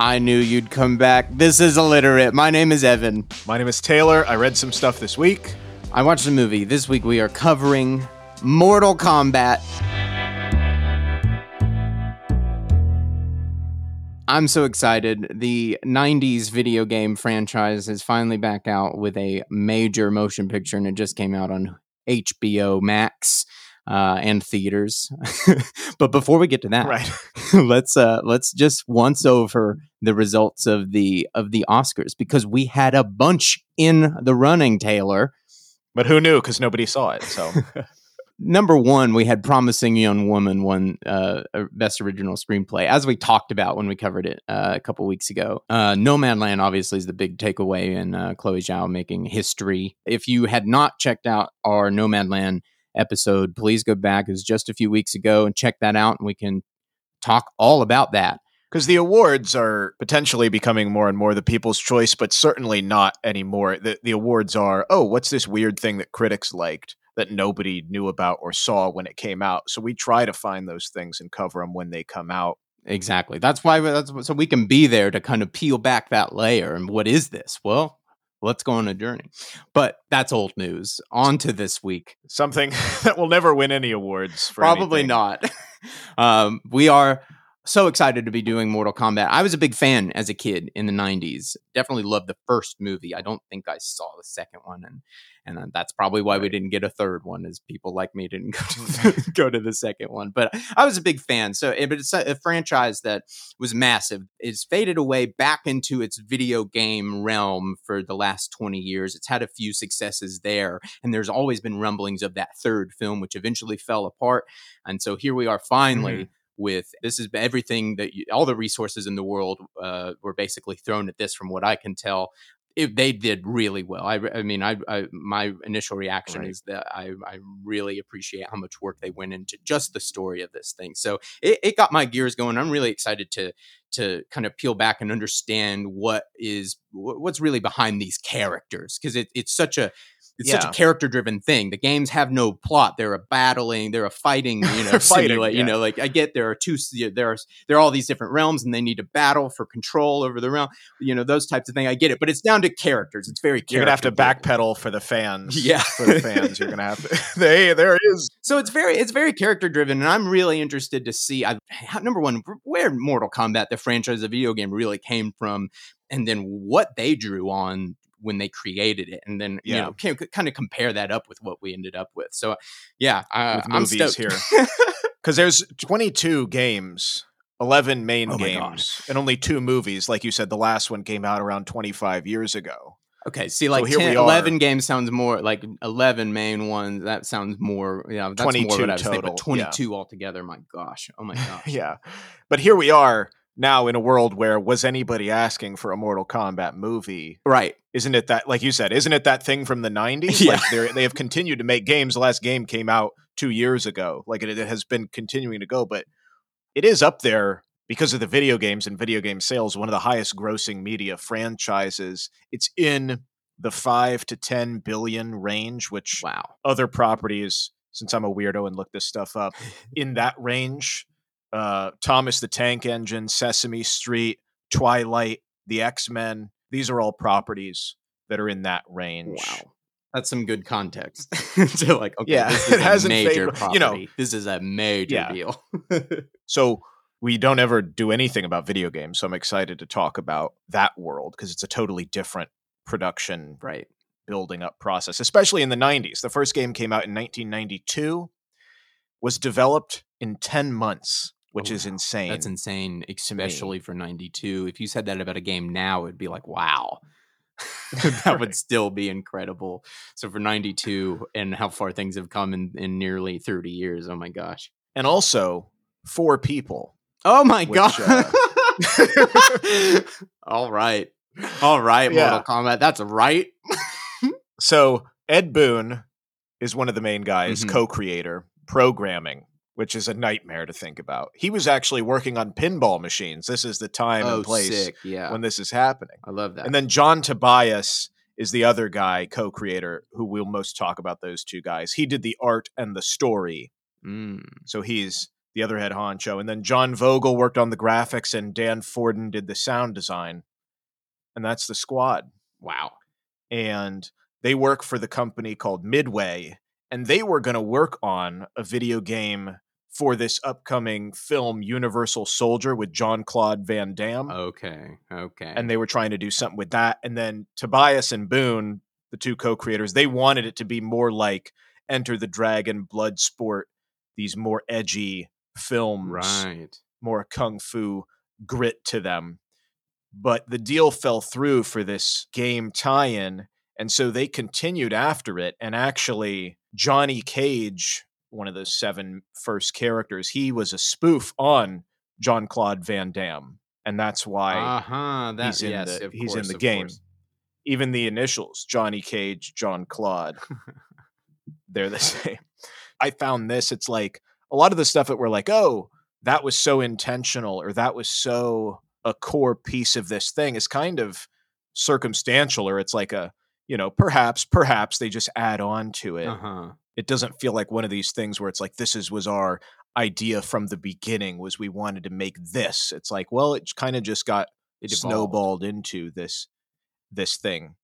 I knew you'd come back. This is illiterate. My name is Evan. My name is Taylor. I read some stuff this week. I watched a movie. This week we are covering Mortal Kombat. I'm so excited. The 90s video game franchise is finally back out with a major motion picture, and it just came out on HBO Max uh, and theaters. but before we get to that, Right. let's uh, let's just once over the results of the of the Oscars because we had a bunch in the running. Taylor, But who knew? Because nobody saw it. So number one, we had "Promising Young Woman" won uh, best original screenplay, as we talked about when we covered it uh, a couple weeks ago. Uh, "Nomadland" obviously is the big takeaway, and uh, Chloe Zhao making history. If you had not checked out our "Nomadland" episode, please go back. It was just a few weeks ago and check that out, and we can talk all about that. because the awards are potentially becoming more and more the people's choice, but certainly not anymore. The, the awards are, oh, what's this weird thing that critics liked that nobody knew about or saw when it came out? So we try to find those things and cover them when they come out. Exactly. That's why that's so we can be there to kind of peel back that layer. And what is this? Well, let's go on a journey. But that's old news. On to this week. Something that will never win any awards. Probably anything. not. um, we are so excited to be doing Mortal Kombat. I was a big fan as a kid in the '90s. Definitely loved the first movie. I don't think I saw the second one, and and uh, that's probably why we didn't get a third one. Is people like me didn't go to the, go to the second one. But I was a big fan. So, eh, but it's a, a franchise that was massive. It's faded away back into its video game realm for the last 20 years. It's had a few successes there, and there's always been rumblings of that third film, which eventually fell apart. And so here we are finally. With this is everything that you, all the resources in the world uh, were basically thrown at this, from what I can tell. It, they did really well. I, I mean, I, I my initial reaction Right. is that I, I really appreciate how much work they went into just the story of this thing. So it, it got my gears going. I'm really excited to to kind of peel back and understand what is what's really behind these characters because it, it's such a it's such a character driven thing. The games have no plot. They're a battling. They're a fighting. You know, fighting, simulate. You know, like I get there are two. s- you know, There are there are all these different realms, and they need to battle for control over the realm. You know, those types of things. I get it, but it's down to characters. It's very You're gonna have to backpedal for the fans. Yeah. for the fans. You're gonna have to. hey, there it is. So it's very it's very character driven, and I'm really interested to see. I, number one, where Mortal Kombat, the franchise, the video game, really came from, and then what they drew on when they created it, and then you know can, kind of compare that up with what we ended up with. So yeah, uh, With I'm movies stoked. here. Because there's 22 games, 11 main Oh games, and only two movies. Like you said, the last one came out around 25 years ago. okay, see, like here 10, we are. 11 games sounds more like 11 main ones. That sounds more, yeah, that's more 22 what I was thinking. But total, yeah. 22 altogether, my gosh, oh my gosh. yeah. But here we are now in a world where was anybody asking for a Mortal Kombat movie? Right. Isn't it that, like you said, isn't it that thing from the 90s? Yeah. Like they're- have continued to make games. The last game came out two years ago. Like it, it has been continuing to go, but it is up there because of the video games and video game sales, one of the highest grossing media franchises. It's in the five to 10 billion range, which Wow. other properties, since I'm a weirdo and look this stuff up, in that range, uh, Thomas the Tank Engine, Sesame Street, Twilight, the X Men, these are all properties that are in that range. Wow. That's some good context. so, like, okay, Yeah, this it is a hasn't major faded- property. you know. this is a major Yeah. deal. So we don't ever do anything about video games. So I'm excited to talk about that world because it's a totally different production right. building up process, especially in the 90s. The first game came out in 1992, was developed in 10 months, which Oh, is insane. That's insane, especially for 92. If you said that about a game now, it'd be like, wow. that would still be incredible. So for 92 and how far things have come in, in nearly 30 years. Oh my gosh. and also four people. Oh my Which, god. uh, All right. All right, Yeah. Mortal Kombat. That's right. So Ed Boon is one of the main guys, Mhm. co-creator, programming, which is a nightmare to think about. He was actually working on pinball machines. This is the time oh, and place sick. Yeah. when this is happening. I love that. And then John Tobias is the other guy, co-creator, who we'll most talk about those two guys. He did the art and the story, Mm. so he's the other head honcho. And then John Vogel worked on the graphics and Dan Forden did the sound design. And that's the squad. Wow. And they work for the company called Midway. And they were going to work on a video game for this upcoming film Universal Soldier with John Claude Van Damme. Okay. Okay. And they were trying to do something with that. And then Tobias and Boon, the two co-creators, they wanted it to be more like Enter the Dragon, Bloodsport, these more edgy films, right. more kung fu grit to them. But the deal fell through for this game tie-in, and so they continued after it. And actually, Johnny Cage, one of the seven first characters, he was a spoof on John Claude Van Damme, and that's why uh-huh. that, he's in yes, the he's course, in the game. course. Even the initials, Johnny Cage, John Claude, they're the same. I found this. It's like a lot of the stuff that we're like, oh, that was so intentional, or that was so a core piece of this thing is kind of circumstantial, or it's like a you know, perhaps, perhaps they just add on to it. Uh-huh. It doesn't feel like one of these things where it's like this is was our idea from the beginning was we wanted to make this. It's like, well, it kind of just got It snowballed into this this thing.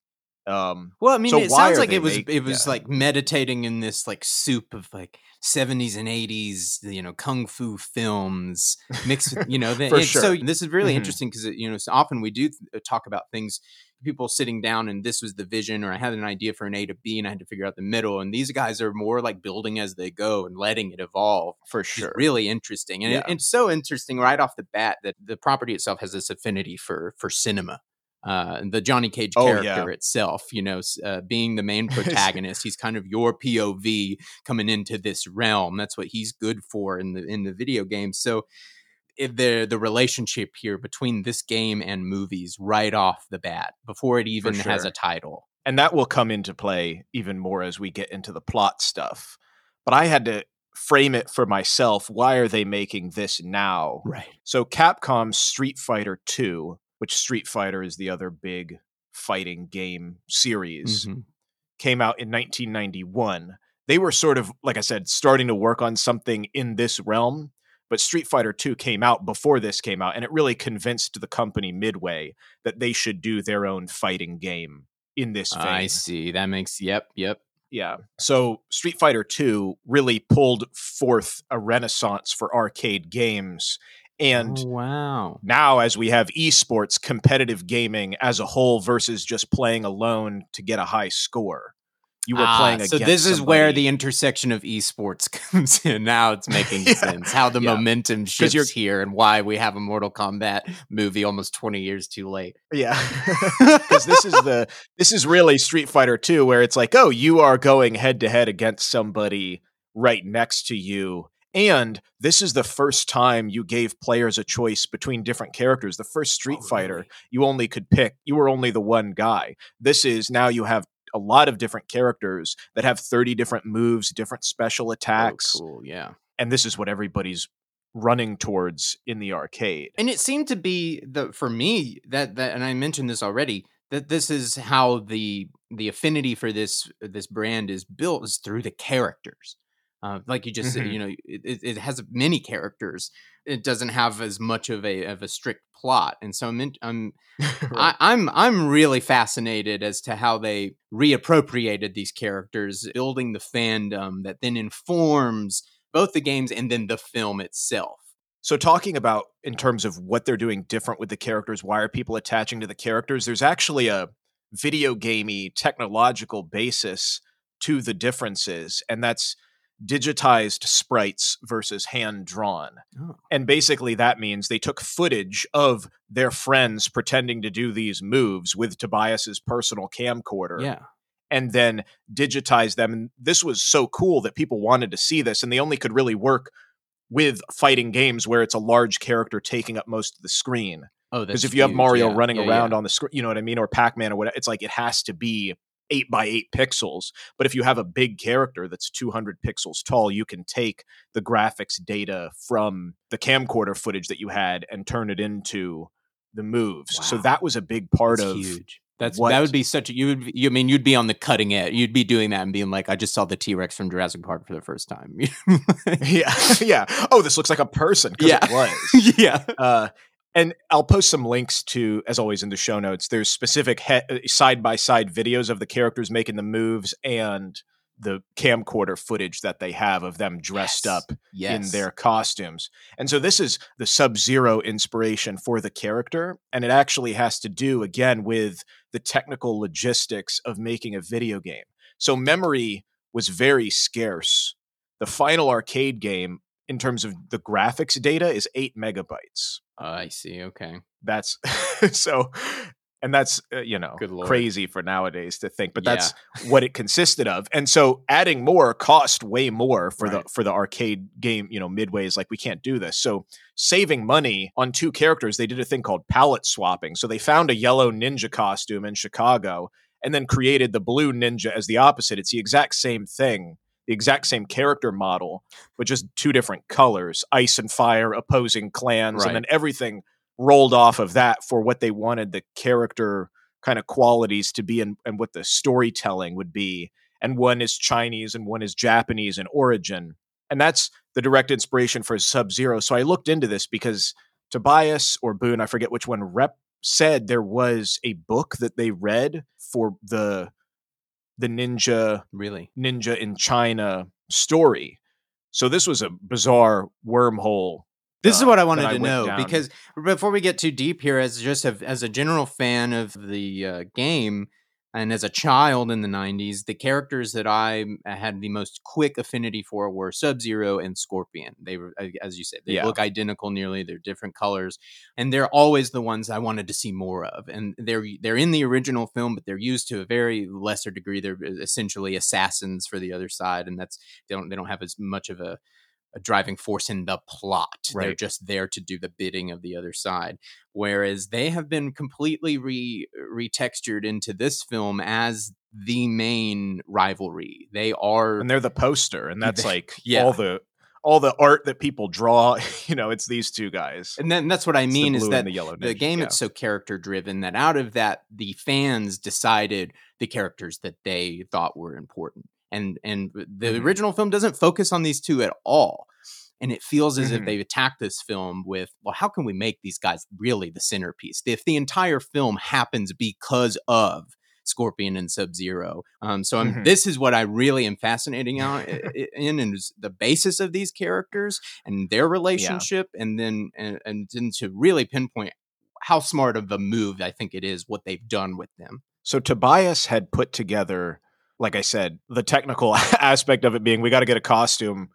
Um, Well, I mean, So it sounds like it was make- it was yeah. like meditating in this like soup of like 70s and 80s, you know, kung fu films mixed with, you know, the, For it- so this is really Mhm. interesting because you know, so often we do th- talk about things people sitting down and this was the vision or I had an idea for an A to B and I had to figure out the middle and these guys are more like building as they go and letting it evolve. for sure. really interesting. And it- it's so interesting right off the bat that the property itself has this affinity for for cinema. Uh, the Johnny Cage Oh, character yeah. itself, you know, uh, being the main protagonist, he's kind of your POV coming into this realm. That's what he's good for in the in the video game. So the the relationship here between this game and movies right off the bat before it even has a title. and that will come into play even more as we get into the plot stuff. But I had to frame it for myself. Why are they making this now? Right. So Capcom Street Fighter 2, which Street Fighter is the other big fighting game series, Mm-hmm. came out in 1991. They were sort of, like I said, starting to work on something in this realm. But Street Fighter 2 came out before this came out, and it really convinced the company Midway that they should do their own fighting game in this vein. I see. That makes yep, yep. Yeah. So Street Fighter 2 really pulled forth a renaissance for arcade games. And oh, wow. now, as we have esports, competitive gaming as a whole versus just playing alone to get a high score, you were Ah, playing so this is where the intersection of esports comes in. Now it's making Yeah, sense how the yeah. momentum 'Cause you're- shifts here and why we have a Mortal Kombat movie almost 20 years too late. Yeah. Because this is the this is really Street Fighter 2 where it's like, oh, you are going head to head against somebody right next to you. And this is the first time you gave players a choice between different characters. The first Street Oh, Fighter, really? you only could pick, you were only the one guy. This is now you have a lot of different characters that have 30 different moves, different special oh, attacks. Oh, cool. Yeah. And this is what everybody's running towards in the arcade. And it seemed to be the for me that that and I mentioned this already that this is how the the affinity for this this brand is built is through the characters. Uh, like you just said, Mhm. you know, it, it- has many characters. It doesn't have as much of a of a strict plot, and so I'm in, I'm I, I'm I'm really fascinated as to how they reappropriated these characters, building the fandom that then informs both the games and then the film itself. So, talking about in terms of what they're doing different with the characters, why are people attaching to the characters? There's actually a video gamey technological basis to the differences, and that's digitized sprites versus hand drawn. Oh. And basically, that means they took footage of their friends pretending to do these moves with Tobias's personal camcorder Yeah. and then digitize them. And this was so cool that people wanted to see this, and they only could really work with fighting games where it's a large character taking up most of the screen. Oh, Because if you have. Mario Yeah, running yeah, around yeah. on the screen, you know what I mean, or Pac Man or whatever, it's like it has to be eight by eight pixels. But if you have a big character that's 200 pixels tall, you can take the graphics data from the camcorder footage that you had and turn it into the moves. So that was a big part That's of huge. That's what- that would be such. A, you would. You I mean you'd be on the cutting edge. You'd be doing that and being like, I just saw the T Rex from Jurassic Park for the first time. yeah, yeah. Oh, this looks like a person. Yeah. it was. yeah. Uh, and I'll post some links to, as always, in the show notes. There's specific side by side videos of the characters making the moves and the camcorder footage that they have of them dressed Yes. up Yes. in their costumes. And so this is the Sub Zero inspiration for the character. And it actually has to do, again, with the technical logistics of making a video game. So memory was very scarce. The final arcade game, in terms of the graphics data, is eight megabytes. Oh, I see. Okay. That's so. And that's uh, you know crazy for nowadays to think, but Yeah. that's what it consisted of. And so adding more cost way more for Right. the for the arcade game, you know, midway is like we can't do this. So saving money on two characters, they did a thing called palette swapping. So they found a yellow ninja costume in Chicago and then created the blue ninja as the opposite. It's the exact same thing, the exact same character model, but just two different colors, ice and fire opposing clans, Right. and then everything rolled off of that for what they wanted the character kind of qualities to be and, and what the storytelling would be. And one is Chinese and one is Japanese in origin. And that's the direct inspiration for Sub Zero. So I looked into this because Tobias or Boon, I forget which one, rep said there was a book that they read for the the ninja Really. ninja in China story. So this was a bizarre wormhole. This is uh, what I wanted I to know down. because before we get too deep here, as just a, as a general fan of the uh, game and as a child in the '90s, the characters that I had the most quick affinity for were Sub Zero and Scorpion. They were, uh, as you said, they Yeah. look identical nearly. They're different colors, and they're always the ones I wanted to see more of. And they're they're in the original film, but they're used to a very lesser degree. They're uh, essentially assassins for the other side, and that's they don't they don't have as much of a a driving force in the plot. They're just there to do the bidding of the other side. Whereas they have been completely re retextured into this film as the main rivalry. They are and they're the poster and that's They- like yeah. all the all the art that people draw you know it's these two guys and then that's what I mean is that the yellow the game yeah. it's so character driven that out of that the fans decided the characters that they thought were important and and the Mhm. original film doesn't focus on these two at all and it feels as if Mhm. they've attacked this film with well how can we make these guys really the centerpiece if the entire film happens because of Scorpion and Sub Zero. Um, so I'm, Mhm. this is what I really am fascinating out in, and is the basis of these characters and their relationship, and then and, and then to really pinpoint how smart of a move I think it is what they've done with them. so tobias had put together like i said the technical aspect of it being we got to get a costume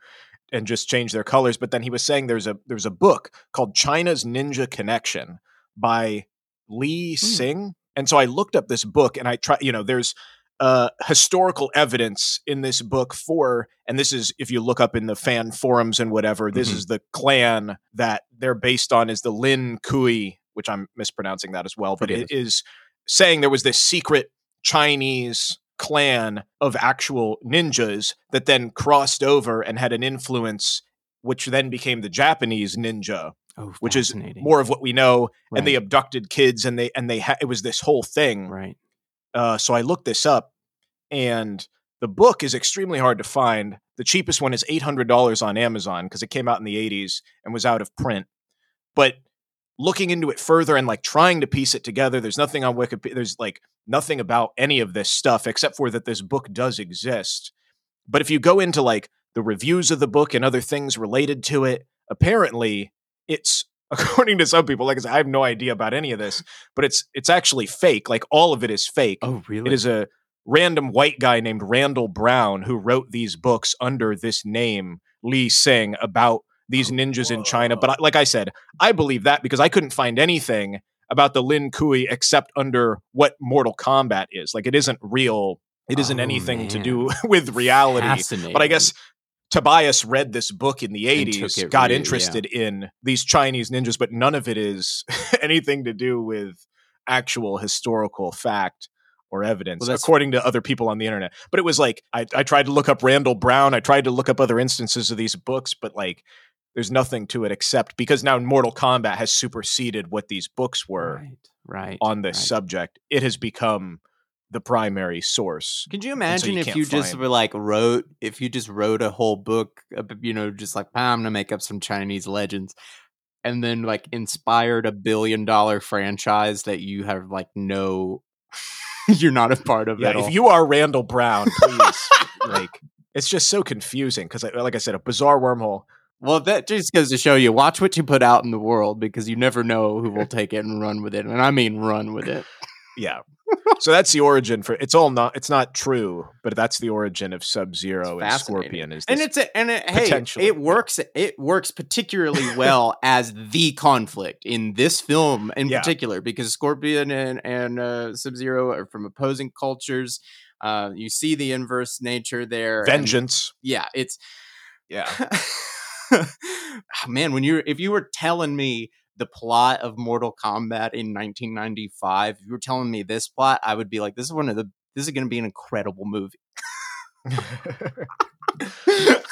and just change their colors but then he was saying there's a there's a book called china's ninja connection by lee Hmm. sing and so i looked up this book and i try you know there's uh, historical evidence in this book for, and this is if you look up in the fan forums and whatever, this Mhm. is the clan that they're based on is the Lin Kuei, which I'm mispronouncing that as well, but It it is saying there was this secret Chinese clan of actual ninjas that then crossed over and had an influence, which then became the Japanese ninja, Oh, which is more of what we know. right. And they abducted kids, and they and they ha- it was this whole thing. right. Uh, so I looked this up, and the book is extremely hard to find. The cheapest one is eight hundred dollars on Amazon because it came out in the eighties and was out of print. But looking into it further and like trying to piece it together, there's nothing on Wikipedia. There's like nothing about any of this stuff except for that this book does exist. But if you go into like the reviews of the book and other things related to it, apparently it's according to some people, like I said, I have no idea about any of this, but it's it's actually fake. Like all of it is fake. Oh, really? It is a random white guy named Randall Brown who wrote these books under this name, Li Hsing, about these ninjas in China. But I, like I said, I believe that because I couldn't find anything about the Lin Kuei except under what Mortal Kombat is. Like it isn't real. It isn't Oh, anything to do with reality. But I guess Tobias read this book in the 80s, got really- yeah. interested in these Chinese ninjas, but none of it is anything to do with actual historical fact or evidence, Well, according to other people on the internet. But it was like, I, I tried to look up Randall Brown. I tried to look up other instances of these books, but like, there's nothing to it except because now Mortal Kombat has superseded what these books were right, right on this right. subject. It has become the primary source. Could you so imagine you if you just were like wrote if you just wrote a whole book, you know, just like "Ah, I'm gonna make up some Chinese legends, and then like inspired a billion dollar franchise that you have like no, you're not a part of Yeah, at all. if you are Randall Brown, please, like, it's just so confusing because, like I said, a bizarre wormhole. Well, that just goes to show you watch what you put out in the world because you never know who will take it and run with it. And I mean run with it. Yeah. so that's the origin for it's all not it's not true, but that's the origin of Sub Zero and. Scorpion is And it's a, and it, hey, it works. It works particularly well as the conflict in this film in Yeah. particular because Scorpion and and uh, Sub Zero are from opposing cultures. Uh, you see the inverse nature there. and- vengeance. yeah, it's Yeah. Ah, man when you're if you were telling me the plot of mortal kombat in 1995 if you were telling me this plot i would be like this is one of the this is going to be an incredible movie.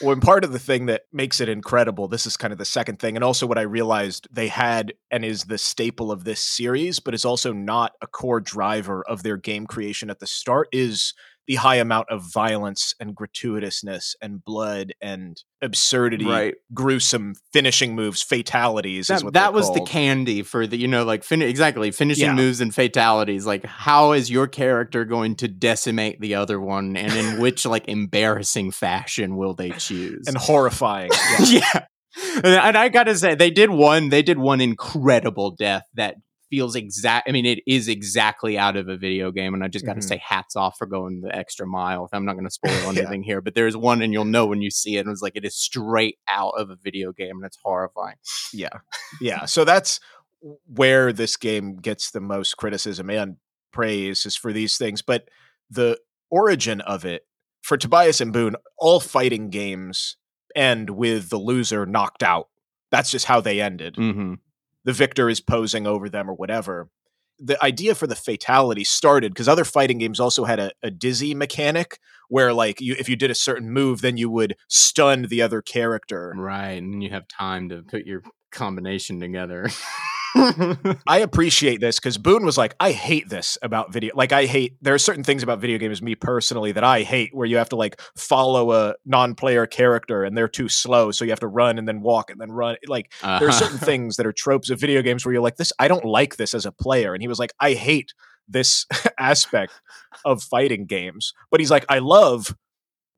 Well, and part of the thing that makes it incredible, this is kind of the second thing, and also what I realized they had and is the staple of this series, but is also not a core driver of their game creation at the start, is the high amount of violence and gratuitousness and blood and absurdity, gruesome finishing moves, fatalities. is that, that was the candy for the you know like fin- exactly finishing Yeah. moves and fatalities like how is your character going to decimate the other one and in which like embarrassing fashion will they choose and horrifying. Yeah. yeah. And and I gotta say, they did one. They did one incredible death that feels exact. I mean, it is exactly out of a video game, and I just got to Mhm. say, hats off for going the extra mile. I'm not going to spoil Yeah. anything here, but there's one, and you'll know when you see it. And it's like it is straight out of a video game, and it's horrifying. yeah yeah so that's where this game gets the most criticism and praise is for these things but the origin of it for tobias and boon all fighting games end with the loser knocked out that's just how they ended Mm-hmm. The victor is posing over them or whatever the idea for the fatality started because other fighting games also had a, a dizzy mechanic where like you if you did a certain move then you would stun the other character Right, and you have time to put your combination together. I appreciate this because Boon was like, I hate this about video. Like, I hate there are certain things about video games, me personally, that I hate where you have to like follow a non-player character and they're too slow, so you have to run and then walk and then run. Like, there are uh-huh. certain things that are tropes of video games where you're like, this, I don't like this as a player. And he was like, I hate this aspect of fighting games, but he's like, I love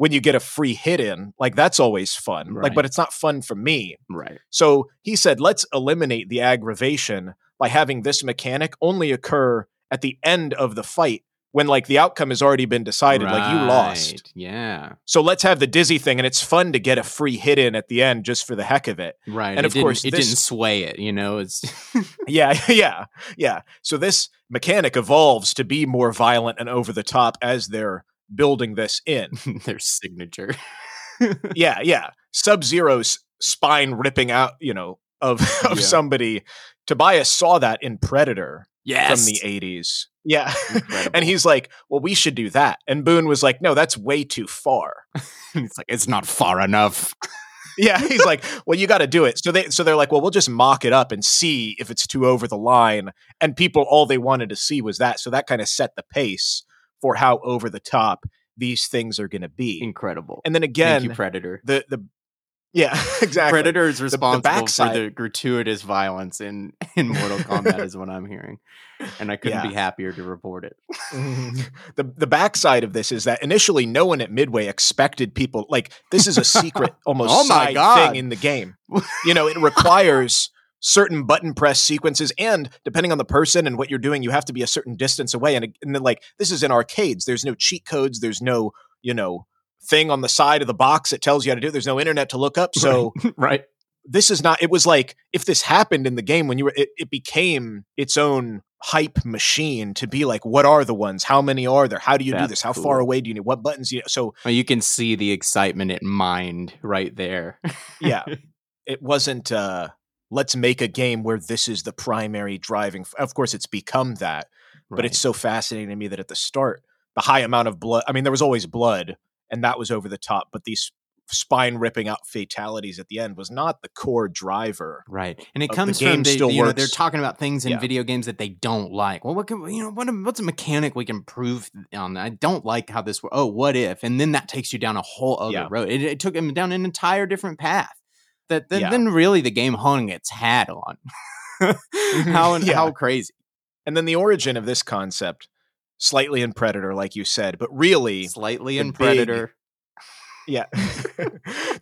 when you get a free hit in. Like, that's always fun. Like, but it's not fun for me. right. So he said, let's eliminate the aggravation by having this mechanic only occur at the end of the fight when like the outcome has already been decided, like you lost. Yeah. So let's have the dizzy thing, and it's fun to get a free hit in at the end just for the heck of it. Right. And it of course, it this- didn't sway it. You know, it's Yeah, yeah, yeah. So this mechanic evolves to be more violent and over the top as they're building this in. their signature. yeah, yeah. Sub Zero's spine ripping out, you know, of of Yeah. somebody. Tobias saw that in Predator. yes. from the 80s. Yeah. And he's like, well, we should do that. And Boon was like, no, that's way too far. it's like it's not far enough. Yeah. He's like, well, you got to do it. So they, so they're like, well, we'll just mock it up and see if it's too over the line. And people, all they wanted to see was that. So that kind of set the pace for how over the top these things are going to be. Incredible. And then again, you, Predator. the, the, yeah, exactly. Predator is responsible for the gratuitous violence in in Mortal Kombat, is what I'm hearing, and I couldn't Yeah. be happier to report it. The the backside of this is that initially no one at Midway expected people like this is a secret oh almost Oh my side God. thing in the game. You know, it requires certain button press sequences and depending on the person and what you're doing you have to be a certain distance away and, and then like this is in arcades. There's no cheat codes. There's no you know thing on the side of the box that tells you how to do it. There's no internet to look up. So right. this is not it was like if this happened in the game when you were it, it became its own hype machine to be like what are the ones? How many are there? How do you do this? How cool. far away do you need? What buttons you so Well, you can see the excitement it mined right there. yeah. It wasn't uh let's make a game where this is the primary driving f- of course it's become that but it's so fascinating to me that at the start the high amount of blood i mean there was always blood and that was over the top but these spine ripping out fatalities at the end was not the core driver. Right, and it Uh, the comes from they, still you know they're talking about things in Yeah. video games that they don't like. Well, what can you know? What what's a mechanic we can improve on? that? I don't like how this. Oh, what if? And then that takes you down a whole other Yeah. road. It, it took him down an entire different path. That that Yeah. then really the game hung its hat on. how Yeah. how crazy. And then the origin of this concept, slightly in Predator, like you said, but really Slightly in big- Predator. Yeah.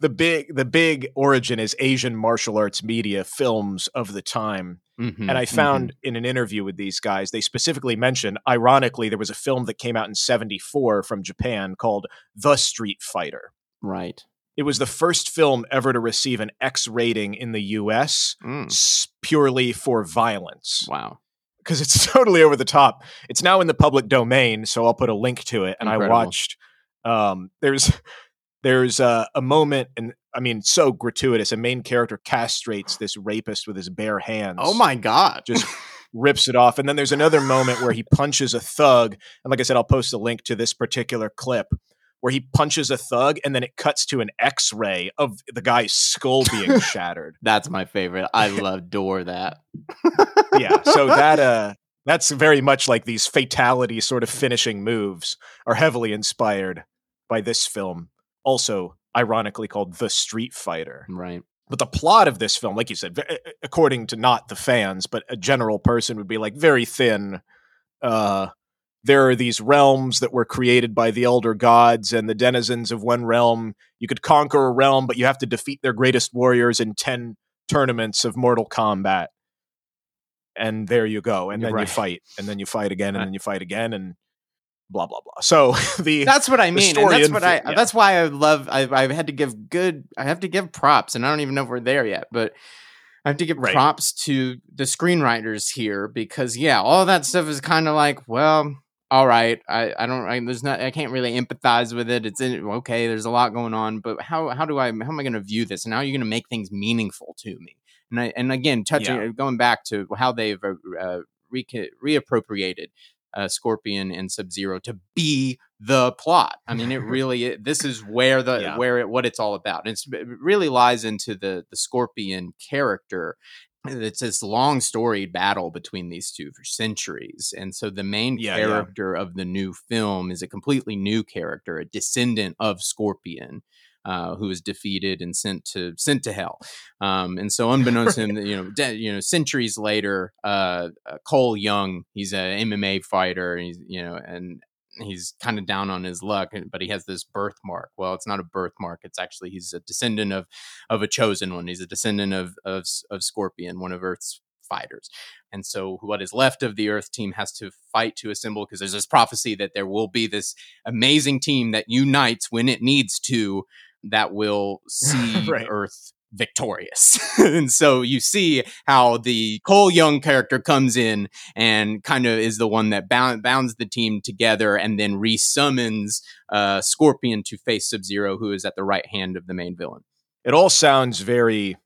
the big the big origin is Asian martial arts media films of the time. Mhm, And I mhm. found in an interview with these guys, they specifically mentioned, ironically, there was a film that came out in 74 from Japan called The Street Fighter. right. It was the first film ever to receive an X rating in the US Mm, purely for violence. wow. Because it's totally over the top. It's now in the public domain, so I'll put a link to it. And I watched um there's there's a, a moment and I mean so gratuitous. A main character castrates this rapist with his bare hands. Oh my god. Just rips it off. And then there's another moment where he punches a thug. And like I said, I'll post a link to this particular clip where he punches a thug and then it cuts to an x-ray of the guy's skull being shattered. That's my favorite. I love adore that. Yeah. So that uh that's very much like these fatality sort of finishing moves are heavily inspired by this film. Also ironically called The Street Fighter. right. But the plot of this film, like you said, according to not the fans, but a general person would be like very thin. Uh, there are these realms that were created by the elder gods, and the denizens of one realm. You could conquer a realm, but you have to defeat their greatest warriors in 10 tournaments of Mortal Kombat. And there you go. And then right. you fight, and then you fight again, and Uh, then you fight again, and blah, blah, blah. So the. That's what I mean. And that's what I. yeah. That's why I love. I, I've had to give good. I have to give props, and I don't even know if we're there yet, but I have to give Right. props to the screenwriters here because yeah, all that stuff is kind of like, well, all right. I, I don't. I, there's not. I can't really empathize with it. It's in, okay. There's a lot going on, but how how do I? How am I going to view this? And how are you going to make things meaningful to me? And I and again, touching Yeah. going back to how they've uh, uh, re- reappropriated uh, Scorpion and Sub Zero to be the plot. I mean, it really i- this is where the Yeah. where it, what it's all about. It's, it really lies into the the Scorpion character. It's this long storied battle between these two for centuries, and so the main Yeah, yeah. character of the new film is a completely new character, a descendant of Scorpion. Uh, who was defeated and sent to sent to hell, um, and so unbeknownst to him, you know, de- you know, centuries later, uh, uh, Cole Young, he's a MMA fighter, and he's you know, and he's kind of down on his luck, but he has this birthmark. Well, it's not a birthmark; it's actually he's a descendant of of a chosen one. He's a descendant of of, of Scorpion, one of Earth's fighters. And so, what is left of the Earth team has to fight to assemble because there's this prophecy that there will be this amazing team that unites when it needs to, that will see Right. Earth victorious. and so you see how the Cole Young character comes in and kind of is the one that bound, bounds the team together and then resummons uh, Scorpion to face Sub Zero, who is at the right hand of the main villain. it all sounds very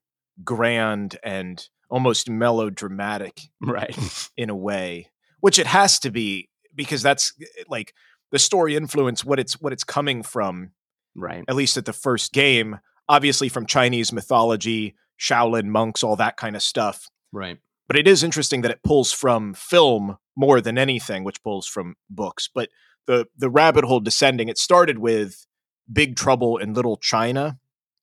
grand and almost melodramatic Right. in a way, which it has to be because that's like the story influence what it's what it's coming from Right. at least at the first game obviously from Chinese mythology, Shaolin monks, all that kind of stuff. Right. But it is interesting that it pulls from film more than anything, which pulls from books. But the the rabbit hole descending, it started with Big Trouble in Little China.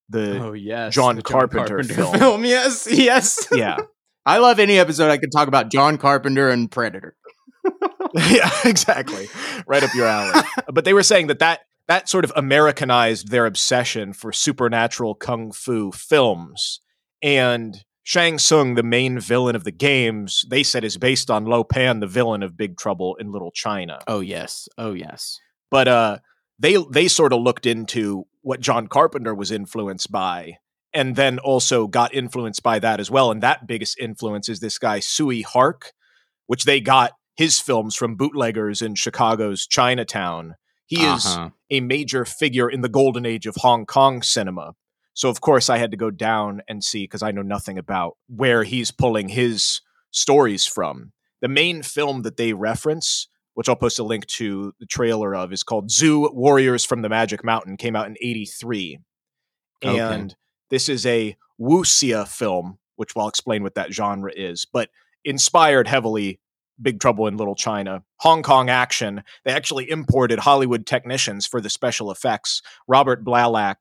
The Oh yes, John the Carpenter film. Yes, yes. yeah. I love any episode I could talk about John Carpenter and Predator. yeah, exactly. Right up your alley. but they were saying that, that that sort of Americanized their obsession for supernatural kung fu films. And Shang Tsung, the main villain of the games, they said is based on Lo Pan, the villain of Big Trouble in Little China. Oh yes. Oh yes. But uh, they they sort of looked into what John Carpenter was influenced by, and then also got influenced by that as well. And that biggest influence is this guy Tsui Hark, which they got his films from bootleggers in Chicago's Chinatown. He is Uh-huh. A major figure in the golden age of Hong Kong cinema. So of course I had to go down and see because I know nothing about where he's pulling his stories from. The main film that they reference, which I'll post a link to the trailer of, is called Zu Warriors from the Magic Mountain, came out in 83. Okay. and this is a wuxia film, which I'll explain what that genre is, but inspired heavily Big Trouble in Little China. Hong Kong action. They actually imported Hollywood technicians for the special effects. Robert Blalack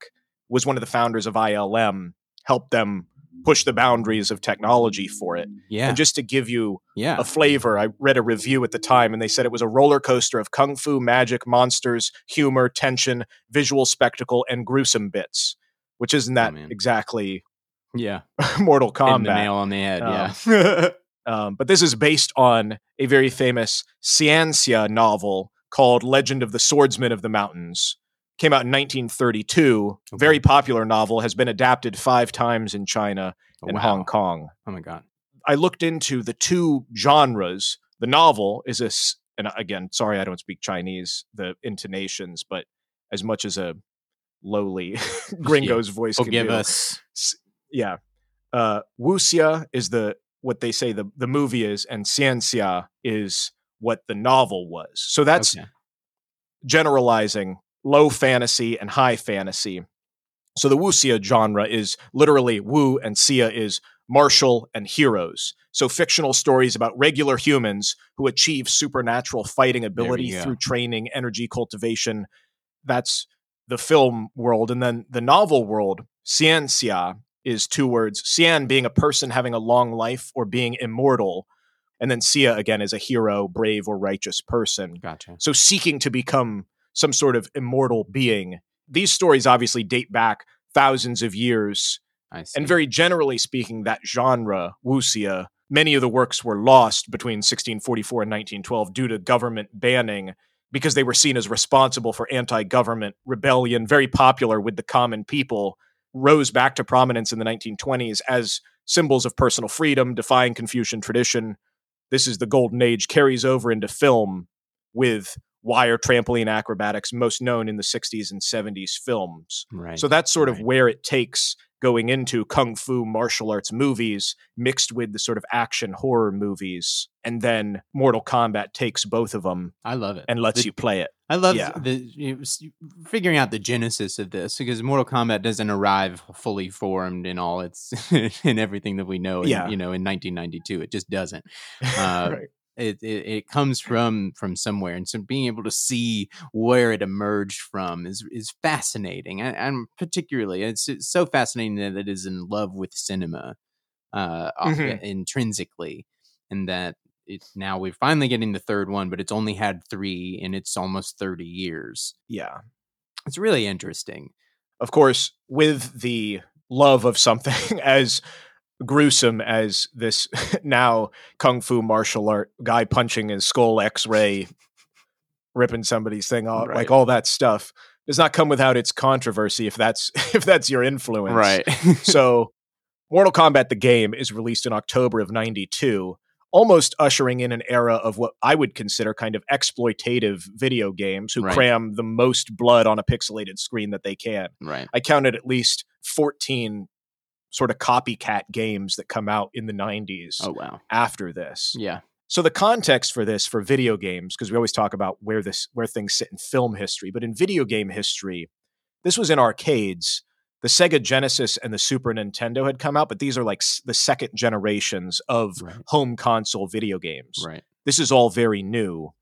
was one of the founders of ILM, helped them push the boundaries of technology for it. Yeah. And just to give you yeah. a flavor. I read a review at the time and they said it was a roller coaster of kung fu, magic, monsters, humor, tension, visual spectacle, and gruesome bits, which isn't that man. exactly yeah. Mortal Kombat. nail on the head. Yeah. Um, but this is based on a very famous xianxia novel called Legend of the Swordsman of the Mountains. Came out in 1932. Very popular novel, has been adapted five times in China and Wow. Hong Kong. Oh my god. I looked into the two genres. The novel is this, and again, sorry I don't speak Chinese, the intonations, but as much as a lowly gringo's voice can Forgive do, us. yeah. Uh, Wuxia is the what they say the the movie is, and xianxia is what the novel was. So that's Okay. generalizing low fantasy and high fantasy. So the wuxia genre is literally wu and xia is martial and heroes. So fictional stories about regular humans who achieve supernatural fighting ability through training, energy cultivation. That's the film world. And then the novel world, ciencia, is two words. Xian being a person having a long life or being immortal. And then Xia again is a hero, brave, or righteous person. Gotcha. So seeking to become some sort of immortal being. These stories obviously date back thousands of years. I see. And very generally speaking, that genre, wuxia, many of the works were lost between 1644 and 1912 due to government banning because they were seen as responsible for anti government rebellion, very popular with the common people, rose back to prominence in the 1920s as symbols of personal freedom, defying Confucian tradition. This is the golden age, carries over into film with wire trampoline acrobatics, most known in the 60s and 70s films. right. So that's sort of where it takes going into kung fu martial arts movies mixed with the sort of action horror movies. And then Mortal Kombat takes both of them I love it. and lets The- you play it. I love Yeah. the you know, figuring out the genesis of this because Mortal Kombat doesn't arrive fully formed in all its in everything that we know. In, Yeah. you know, in 1992, it just doesn't. Uh, right. It, it it comes from from somewhere, and so being able to see where it emerged from is is fascinating. And, and particularly, it's, it's so fascinating that it is in love with cinema, uh, Mhm. intrinsically, and that it's now we're finally getting the third one, but it's only had three in its almost 30 years. Yeah. It's really interesting. Of course, with the love of something as gruesome as this now kung fu martial art guy punching his skull x-ray ripping somebody's thing off Right. like all that stuff does not come without its controversy if that's if that's your influence Right. so Mortal Kombat the game is released in October of 92, almost ushering in an era of what I would consider kind of exploitative video games who Right. cram the most blood on a pixelated screen that they can. right. I counted at least 14 sort of copycat games that come out in the 90s Oh wow. after this. Yeah. So the context for this for video games because we always talk about where this where things sit in film history, but in video game history, this was in arcades. The Sega Genesis and the Super Nintendo had come out, but these are like the second generations of Right. home console video games. Right. This is all very new.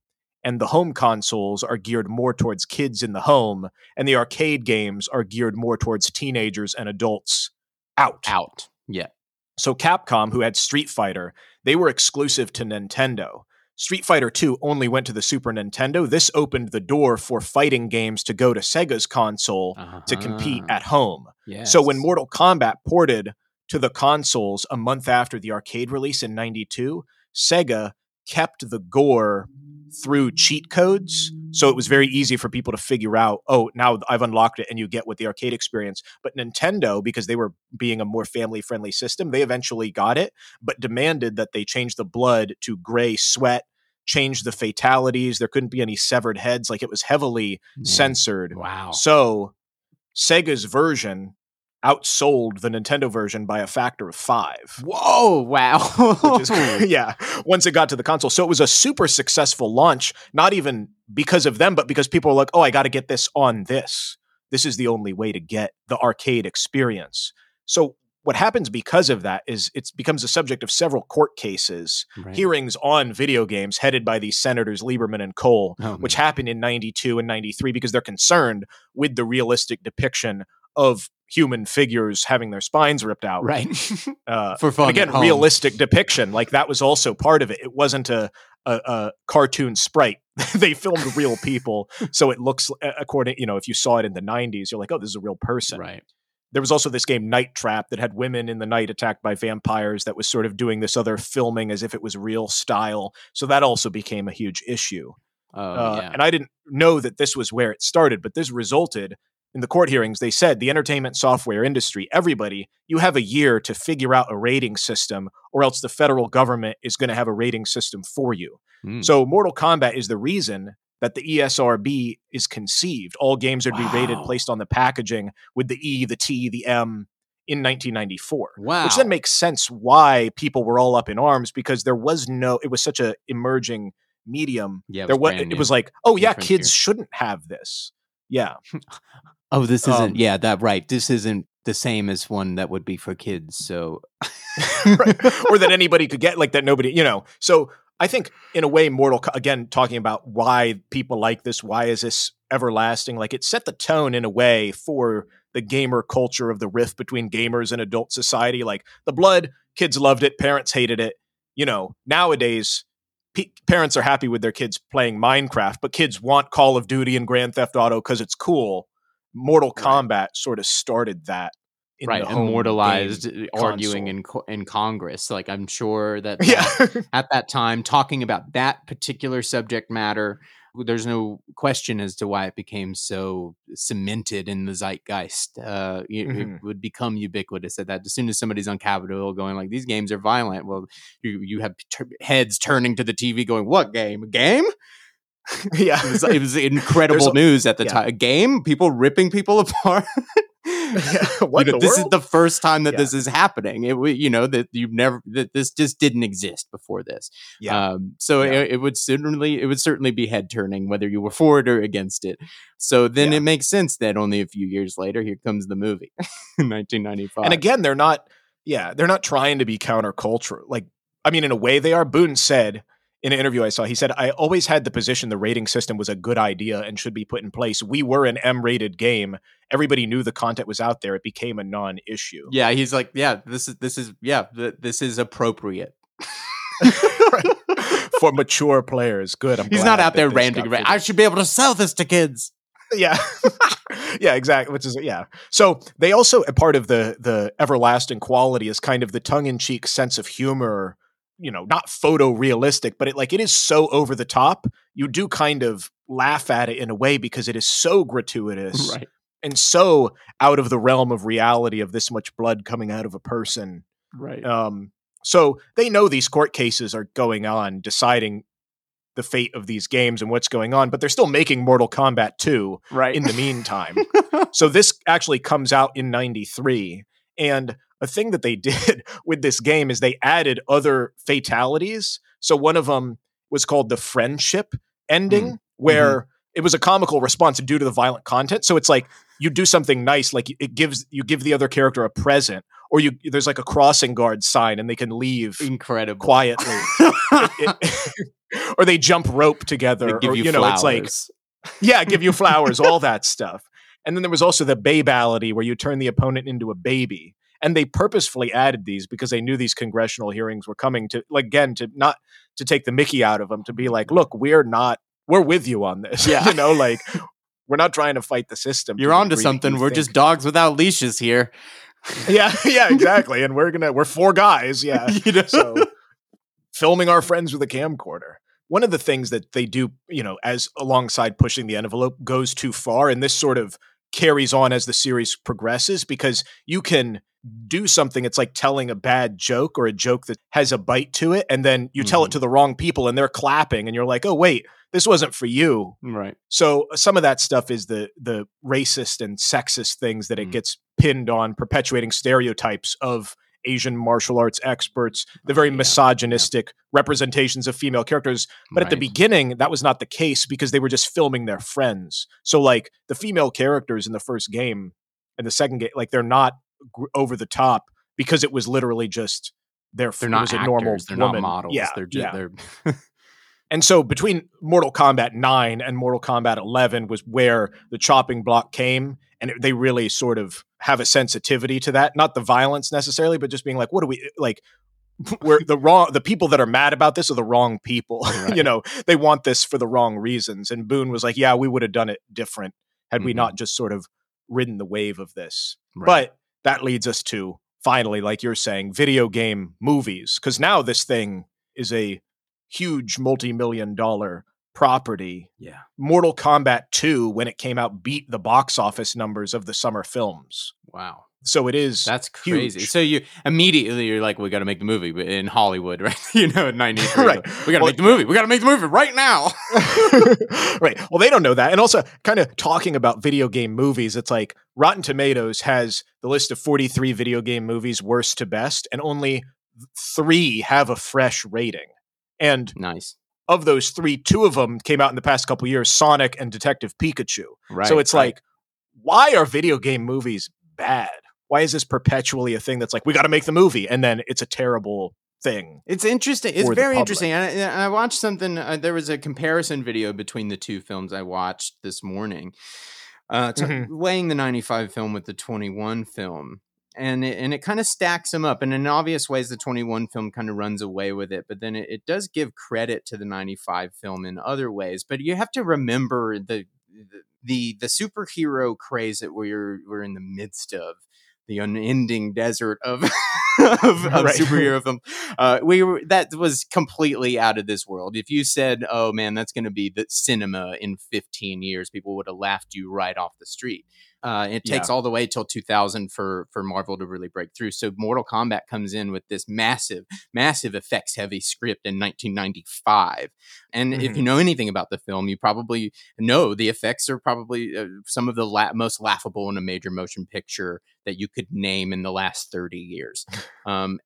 And the home consoles are geared more towards kids in the home, and the arcade games are geared more towards teenagers and adults out. Out. Yeah. So Capcom, who had Street Fighter, they were exclusive to Nintendo. Street Fighter 2 only went to the Super Nintendo. This opened the door for fighting games to go to Sega's console to compete Uh-huh. at home. Yes. So when Mortal Kombat ported to the consoles a month after the arcade release in 92, Sega kept the gore through cheat codes. So it was very easy for people to figure out, oh, now I've unlocked it and you get with the arcade experience. But Nintendo, because they were being a more family friendly system, they eventually got it, but demanded that they change the blood to gray sweat, change the fatalities. There couldn't be any severed heads. Like it was heavily Man. censored. Wow. So Sega's version outsold the Nintendo version by a factor of five. Whoa! Wow. Is, yeah, once it got to the console. So it was a super successful launch, not even because of them, but because people were like, oh, I got to get this on this. This is the only way to get the arcade experience. So what happens because of that is it becomes a subject of several court cases, right. hearings on video games headed by these senators Lieberman and Kohl, oh, which happened in 92 and 93 because they're concerned with the realistic depiction of human figures having their spines ripped out. Right. Uh, For fun. Again, realistic depiction. Like that was also part of it. It wasn't a, a, a cartoon sprite. they filmed real people. so it looks, according, you know, if you saw it in the 90s, you're like, oh, this is a real person. Right. There was also this game Night Trap that had women in the night attacked by vampires that was sort of doing this other filming as if it was real style. So that also became a huge issue. Oh, uh, yeah. And I didn't know that this was where it started, but this resulted in the court hearings. They said the entertainment software industry, everybody, you have a year to figure out a rating system, or else the federal government is going to have a rating system for you. Mm. So Mortal Kombat is the reason that the ESRB is conceived. All games are to be rated placed on the packaging with the E, the T, the M in 1994. Wow. Which then makes sense why people were all up in arms because there was no it was such a emerging medium. Yeah, it there was, was it was like, "Oh yeah, kids shouldn't have this." Yeah. oh, this isn't um, yeah, that right. This isn't the same as one that would be for kids, so right. or that anybody could get like that nobody, you know. So I think in a way, Mortal again talking about why people like this, why is this everlasting? Like it set the tone in a way for the gamer culture of the rift between gamers and adult society. Like the blood, kids loved it, parents hated it. You know, nowadays p- parents are happy with their kids playing Minecraft, but kids want Call of Duty and Grand Theft Auto because it's cool. Mortal Kombat right. sort of started that right immortalized uh, arguing in in Congress. Like I'm sure that, yeah. that at that time talking about that particular subject matter, there's no question as to why it became so cemented in the zeitgeist. Uh, it, mm-hmm. it, would become ubiquitous at that. As soon as somebody's on Capitol Hill going like these games are violent, well, you you have heads turning to the TV going, "What game? A game?" yeah, it was, it was incredible news at the yeah. time. A game, people ripping people apart. what you know, this world? is the first time that yeah. this is happening. It you know that you've never that this just didn't exist before this. Yeah. Um, so yeah. It, it, would certainly it would certainly be head turning whether you were for it or against it. So then yeah. it makes sense that only a few years later here comes the movie, 1995. And again, they're not. Yeah, they're not trying to be countercultural. Like, I mean, in a way, they are. Boon said in an interview I saw, he said, I always had the position the rating system was a good idea and should be put in place. We were an M rated game. Everybody knew the content was out there. It became a non issue. Yeah, he's like, yeah, this is, this is, yeah, th- this is appropriate. For mature players. Good. I'm he's not out there ranting. I should be able to sell this to kids. Yeah. yeah, exactly. Which is yeah. So they also a part of the the everlasting quality is kind of the tongue in cheek sense of humor you know not photorealistic but it like it is so over the top you do kind of laugh at it in a way because it is so gratuitous right. and so out of the realm of reality of this much blood coming out of a person. Right. Um so they know these court cases are going on deciding the fate of these games and what's going on but they're still making mortal kombat 2 right. in the meantime. So this actually comes out in 93 and a thing that they did with this game is they added other fatalities. So one of them was called the friendship ending, mm. where mm-hmm. it was a comical response due to the violent content. So it's like you do something nice, like it gives you give the other character a present, or you there's like a crossing guard sign and they can leave incredible quietly, it, it, or they jump rope together, or you, you know, flowers. it's like yeah, give you flowers, all that stuff. And then there was also the babality where you turn the opponent into a baby. And they purposefully added these because they knew these congressional hearings were coming to like again to not to take the mickey out of them to be like look we're not we're with you on this yeah. you know like we're not trying to fight the system you're onto something. we're think. just dogs without leashes here. Yeah yeah exactly. And we're gonna we're four guys yeah. You know? so filming our friends with a camcorder. One of the things that they do you know as alongside pushing the envelope goes too far and this sort of carries on as the series progresses because you can do something it's like telling a bad joke or a joke that has a bite to it and then you mm-hmm. tell it mm-hmm. to the wrong people and they're clapping and you're like oh wait this wasn't for you right so some of that stuff is the the racist and sexist things that it mm-hmm. gets pinned on perpetuating stereotypes of Asian martial arts experts, the very Oh, yeah, misogynistic representations of female characters. But at the beginning, that was not the case because they were just filming their friends. So, like, the female characters in the first game and the second game, like, they're not gr- over the top because it was literally just their they're it not actors, normal they're woman. not models. Yeah, they're just yeah. they're And so between Mortal Kombat 9 and Mortal Kombat 11 was where the chopping block came. And it, they really sort of have a sensitivity to that. Not the violence necessarily, but just being like, what do we like? We're the wrong, the people that are mad about this are the wrong people. Right. you know, they want this for the wrong reasons. And Boon was like, yeah, we would have done it different had we Mhm. not just sort of ridden the wave of this. Right. But that leads us to finally, like you're saying, video game movies. Because now this thing is a huge multi million dollar property. yeah. Mortal Kombat 2, when it came out, beat the box office numbers of the summer films. Wow. So it is. That's crazy. huge. So you immediately you're like, we got to make the movie in Hollywood, right? you know, in '93, Right. We got to Well- make the movie. We got to make the movie right now. right. Well, they don't know that. And also, kind of talking about video game movies, it's like Rotten Tomatoes has the list of 43 video game movies, worst to best, and only three have a fresh rating. And nice. of those three, two of them came out in the past couple years Sonic and Detective Pikachu. Right. so it's right. like, why are video game movies bad? Why is this perpetually a thing that's like, we got to make the movie, and then it's a terrible thing? It's interesting. It's very interesting. And I, I watched something. Uh, there was a comparison video between the two films I watched this morning, uh, Mhm. weighing the '95 film with the 21 film, and it, and it kind of stacks them up. And in obvious ways, the 21 film kind of runs away with it, but then it, it does give credit to the '95 film in other ways. But you have to remember the the the, the superhero craze that we're we're in the midst of. The unending desert of of, of Right. superhero film uh, we were that was completely out of this world. If you said, "Oh man, that's going to be the cinema in 15 years," people would have laughed you right off the street. Uh, it takes all the way till 2000 for for Marvel to really break through. So Mortal Kombat comes in with this massive, massive effects heavy script in 1995. And if Mhm. you know anything about the film, you probably know the effects are probably uh, some of the la- most laughable in a major motion picture that you could name in the last 30 years. Um,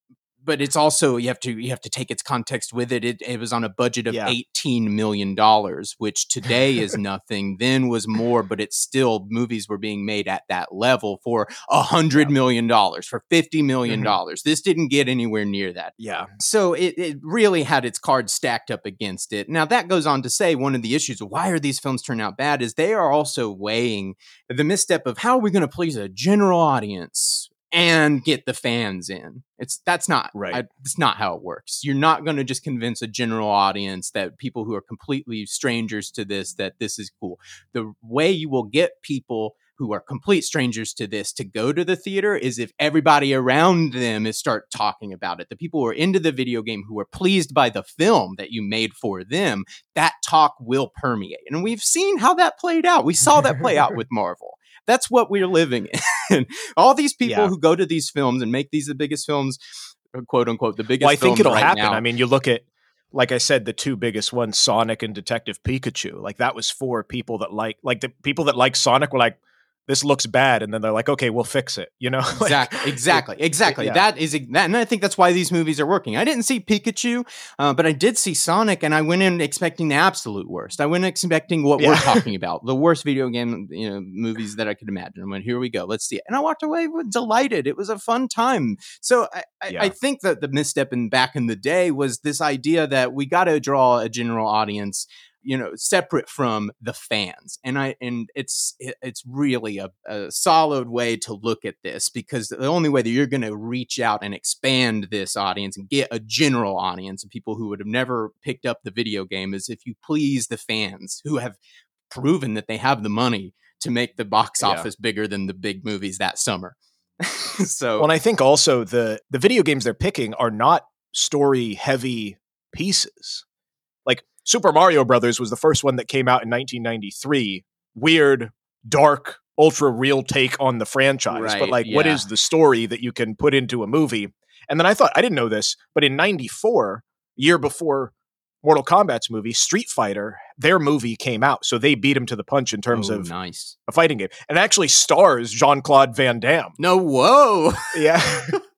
but it's also you have to you have to take its context with it. It, it was on a budget of Yeah. eighteen million dollars, which today is nothing. then was more, but it's still movies were being made at that level for a hundred million dollars, for fifty million Mhm. dollars. This didn't get anywhere near that. Yeah. So it, it really had its cards stacked up against it. Now that goes on to say one of the issues why are these films turning out bad is they are also weighing the misstep of how are we going to please a general audience and get the fans in. It's that's not Right. I, it's not how it works. You're not going to just convince a general audience that people who are completely strangers to this that this is cool. The way you will get people who are complete strangers to this to go to the theater is if everybody around them is start talking about it. The people who are into the video game who are pleased by the film that you made for them, that talk will permeate. And we've seen how that played out. We saw that play out with Marvel. That's what we're living in. All these people Yeah. who go to these films and make these the biggest films, uh, quote unquote, the biggest Well, I think it'll right happen. now. I mean, you look at, like I said, the two biggest ones, Sonic and Detective Pikachu. Like that was for people that like, like the people that like Sonic were like, this looks bad, and then they're like, okay, we'll fix it. You know, Like, exactly, exactly, exactly. yeah. That is, and I think that's why these movies are working. I didn't see Pikachu, uh, but I did see Sonic, and I went in expecting the absolute worst. I went expecting what we're talking about, the worst video game you know movies that I could imagine. I went, here we go, let's see it, and I walked away delighted. It was a fun time. So I, I, Yeah. I think that the misstep in back in the day was this idea that we got to draw a general audience you know separate from the fans and i and it's it's really a, a solid way to look at this because the only way that you're going to reach out and expand this audience and get a general audience of people who would have never picked up the video game is if you please the fans who have proven that they have the money to make the box Yeah. office bigger than the big movies that summer so Well, and I think also the the video games they're picking are not story heavy pieces. Like Super Mario Brothers was the first one that came out in 1993. Weird, dark, ultra real take on the franchise. but like, what yeah. is the story that you can put into a movie? And then I thought I didn't know this, but in '94, year before Mortal Kombat's movie, Street Fighter, their movie came out, so they beat him to the punch in terms Oh, of nice a fighting game, and actually stars Jean Claude Van Damme. no whoa Yeah.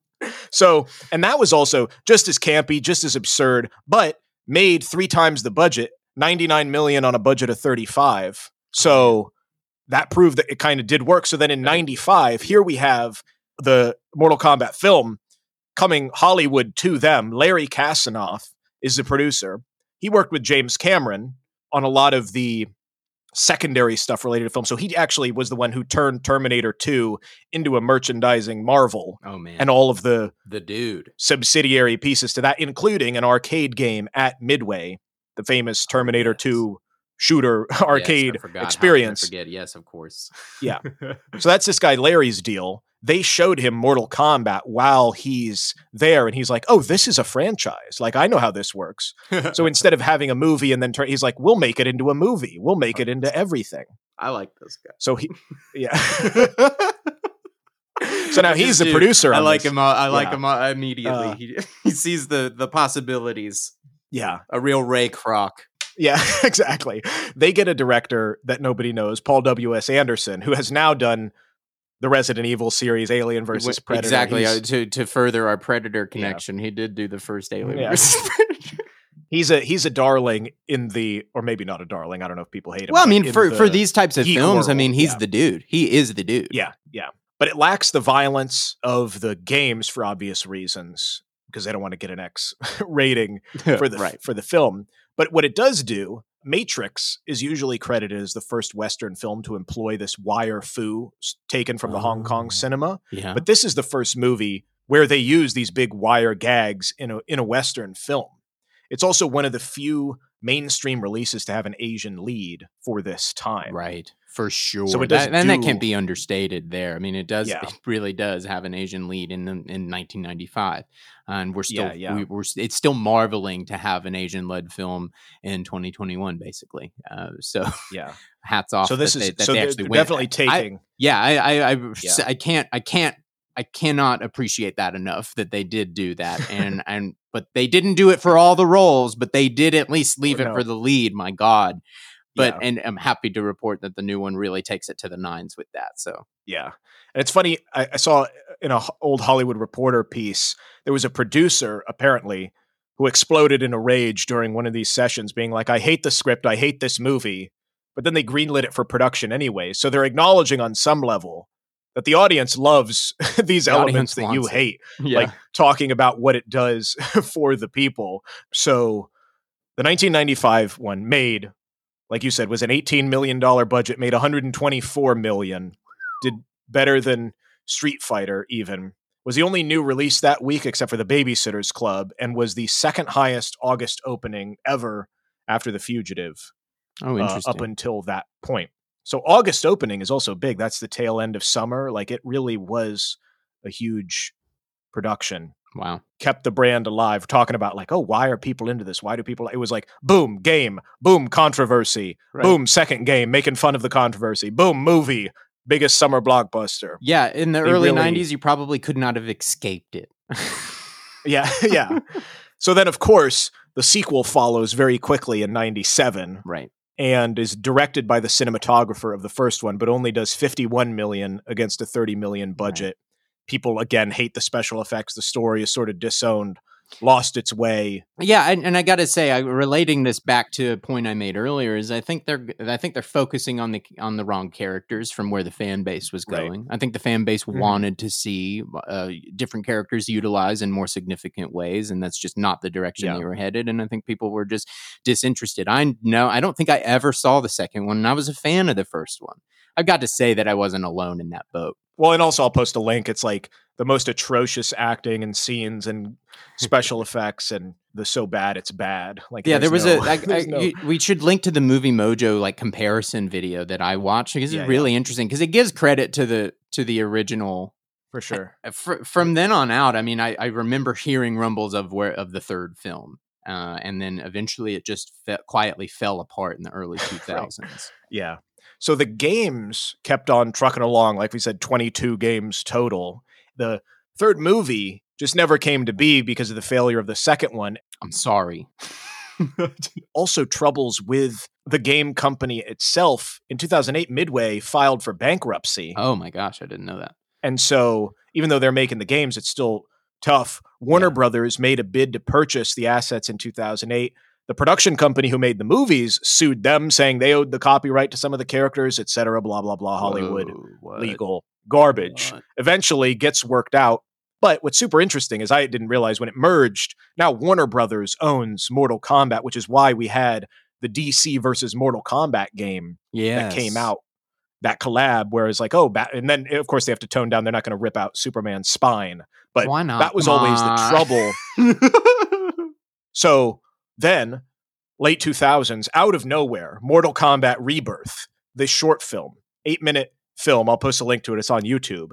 so, and that was also just as campy, just as absurd, but made three times the budget, 99 million on a budget of 35. So that proved that it kind of did work. So then in 95, here we have the Mortal Kombat film coming Hollywood to them. Larry Kasanoff is the producer. He worked with James Cameron on a lot of the secondary stuff related to film. So he actually was the one who turned Terminator 2 into a merchandising marvel. Oh man. And all of the the dude. subsidiary pieces to that, including an arcade game at Midway, the famous oh, Terminator Oh, yes. 2 shooter Yes, I arcade. I experience. forget. Yes, of course. Yeah. So that's this guy Larry's deal. They showed him Mortal Kombat while he's there, and he's like, "Oh, this is a franchise. Like I know how this works." So instead of having a movie and then turn, he's like, "We'll make it into a movie. We'll make it into everything." I like this guy. So he, yeah. so now he's the producer. I like this. him. uh, I like Yeah. him uh, immediately. Uh, he, he sees the the possibilities. Yeah, A real Ray Kroc. yeah, exactly. They get a director that nobody knows, Paul W. S. Anderson, who has now done the Resident Evil series, Alien versus Predator. Exactly. Uh, to to further our Predator connection, he did do the first Alien Yeah. versus Predator. he's a he's a darling in the or maybe not a darling i don't know if people hate him Well, I mean, for for these types of films, I mean, he's yeah. the dude. He is the dude. yeah yeah but it lacks the violence of the games for obvious reasons because they don't want to get an x rating for the right. for the film but what it does do matrix is usually credited as the first western film to employ this wire fu s- taken from the hong kong Oh. cinema Yeah. but this is the first movie where they use these big wire gags in a in a western film. It's also one of the few mainstream releases to have an Asian lead for this time. Right, for sure. So it does that, and that can't be understated. There, I mean, it does. Yeah. It really does have an Asian lead in in 1995, and we're still Yeah, yeah. We, we're it's still marveling to have an Asian led film in 2021, basically. Uh, so Yeah. hats off. So this that is they, that so they they're, actually they're definitely I- taking. yeah, I I I, Yeah. I can't I can't I cannot appreciate that enough that they did do that and and but they didn't do it for all the roles, but they did at least oh, leave it No. for the lead. My God. But Yeah. and I'm happy to report that the new one really takes it to the nines with that. So Yeah. And it's funny, I, I saw in a h- old Hollywood Reporter piece, there was a producer, apparently, who exploded in a rage during one of these sessions, being like, I hate the script, I hate this movie. But then they greenlit it for production anyway. So they're acknowledging on some level that the audience loves these The elements that you hate, yeah, like talking about what it does for the people. So the 1995 one made, like you said, was an 18 million dollar budget, made 124 million, did better than Street Fighter even. Was the only new release that week except for the Babysitters Club, and was the second highest August opening ever after The Fugitive oh uh, interesting. up until that point. So August opening is also big. That's the tail end of summer. Like it really was a huge production. wow, Kept the brand alive. Talking about like, oh, why are people into this? Why do people? It was like, boom, game, boom, controversy, Right. boom, second game, making fun of the controversy, boom, movie, biggest summer blockbuster. yeah. In the They early really- '90s, you probably could not have escaped it. Yeah, yeah. so then, of course, the sequel follows very quickly in '97. right. And is directed by the cinematographer of the first one, but only does 51 million against a 30 million budget. People again hate the special effects. The story is sort of disowned, lost its way. Yeah, and, and I got to say, I, relating this back to a point I made earlier is I think they're I think they're focusing on the on the wrong characters from where the fan base was Right. going. I think the fan base Mhm. wanted to see uh, different characters utilized in more significant ways, and that's just not the direction Yeah. they were headed. And I think people were just disinterested. I know I don't think I ever saw the second one, and I was a fan of the first one. I've got to say that I wasn't alone in that boat. Well, and also I'll post a link. It's like the most atrocious acting and scenes and special effects, and the so bad it's bad. Like Yeah, there was no- a. I, I, no- you- we should link to the Movie Mojo like comparison video that I watched because it's yeah. really interesting because it gives credit to the to the original. for sure. Uh, fr- from then on out, I mean, I, I remember hearing rumbles of where of the third film, uh, and then eventually it just fe- quietly fell apart in the early two thousands. Yeah. So the games kept on trucking along. Like we said, 22 games total. The third movie just never came to be because of the failure of the second one. I'm sorry. also troubles with the game company itself. In 2008, Midway filed for bankruptcy. Oh my gosh, I didn't know that. And so, even though they're making the games, it's still tough. Warner Yeah. Brothers made a bid to purchase the assets in 2008. The production company who made the movies sued them, saying they owed the copyright to some of the characters, et cetera, blah, blah, blah, Hollywood Whoa, legal garbage. What? Eventually gets worked out. But what's super interesting is I didn't realize when it merged, now Warner Brothers owns Mortal Kombat, which is why we had the DC versus Mortal Kombat game that came out that collab where it's like oh Bat- and then of course they have to tone down they're not going to rip out superman's spine but Why not? that was Come always the trouble so then late 2000s out of nowhere mortal kombat rebirth this short film eight minute film i'll post a link to it it's on youtube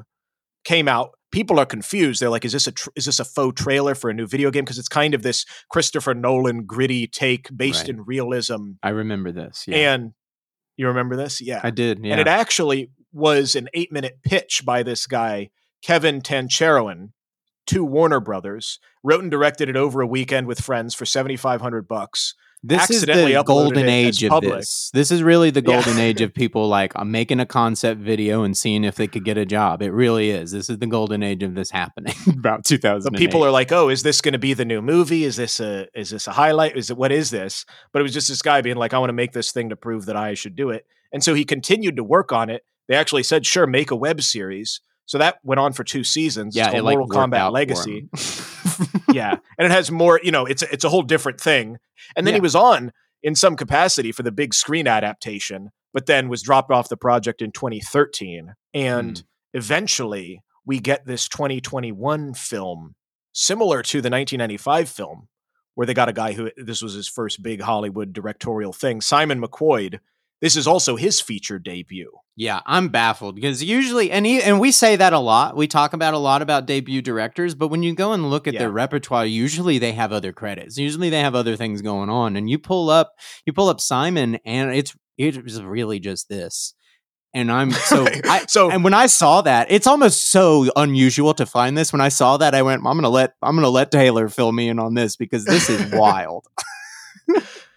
came out people are confused they're like is this a tr- is this a faux trailer for a new video game because it's kind of this christopher nolan gritty take based Right. in realism I remember this. Yeah. and you remember this yeah I did. Yeah. and it actually was an eight minute pitch by this guy, Kevin Tancharoen, to Warner Brothers. Wrote and directed it over a weekend with friends for seventy five hundred bucks. this is the golden age of public. this. This is really the Yeah. golden age of people like I'm making a concept video and seeing if they could get a job. It really is. This is the golden age of this happening. About 2000. But people are like, "Oh, is this going to be the new movie? Is this a is this a highlight? Is it what is this?" But it was just this guy being like, "I want to make this thing to prove that I should do it." And so he continued to work on it. They actually said, "Sure, make a web series." So that went on for two seasons. yeah, it's it called like Mortal Kombat out Legacy. yeah, and it has more. You know, it's a, it's a whole different thing. And then he was on in some capacity for the big screen adaptation, but then was dropped off the project in 2013. And Hmm. eventually, we get this 2021 film similar to the 1995 film, where they got a guy who this was his first big Hollywood directorial thing, Simon McQuoid. This is also his feature debut. Yeah, I'm baffled because usually, and he, and we say that a lot. We talk about a lot about debut directors, but when you go and look at Yeah. their repertoire, usually they have other credits. Usually they have other things going on, and you pull up, you pull up Simon, and it's it was really just this. And I'm so I, so and when I saw that, it's almost so unusual to find this. When I saw that, I went, "I'm gonna let I'm gonna let Taylor fill me in on this because this is wild."